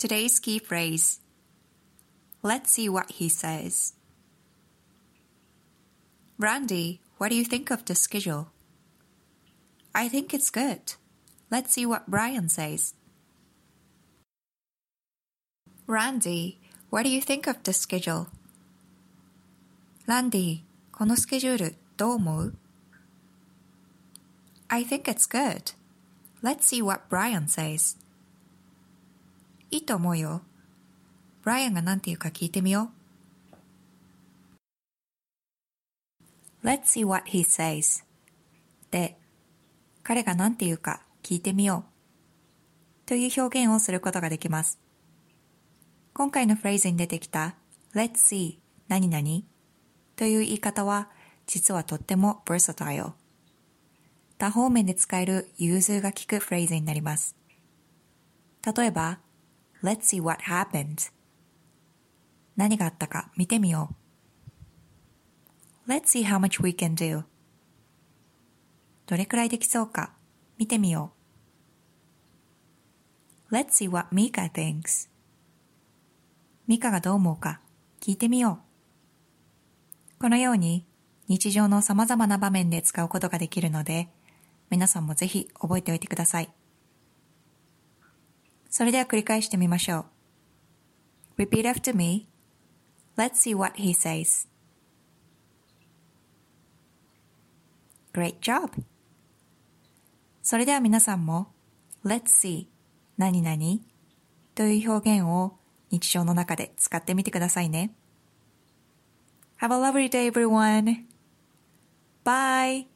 Today's key phrase. Let's see what he says. Randy, what do you think of the schedule? I think it's good. Let's see what Brian says. Randy, what do you think of the schedule? ランディ、このスケジュールどう思う ?I think it's good. Let's see what Brian says. いいと思うよ。ブライアンが何て言うか聞いてみよう。Let's see what he says. で、彼が何て言うか聞いてみよう。という表現をすることができます。今回のフレーズに出てきた Let's see 何々という言い方は実はとっても versatile 多方面で使える融通が利くフレーズになります例えば Let's see what happened. 何があったか見てみよう。Let's see how much we can do. どれくらいできそうか見てみよう。Let's see what Mika thinks. ミカがどう思うか聞いてみよう。このように日常の様々な場面で使うことができるので、皆さんもぜひ覚えておいてください。それでは繰り返してみましょう。Repeat after me. Let's see what he says. Great job! それでは皆さんも Let's see 何々という表現を日常の中で使ってみてくださいね。Have a lovely day, everyone. Bye.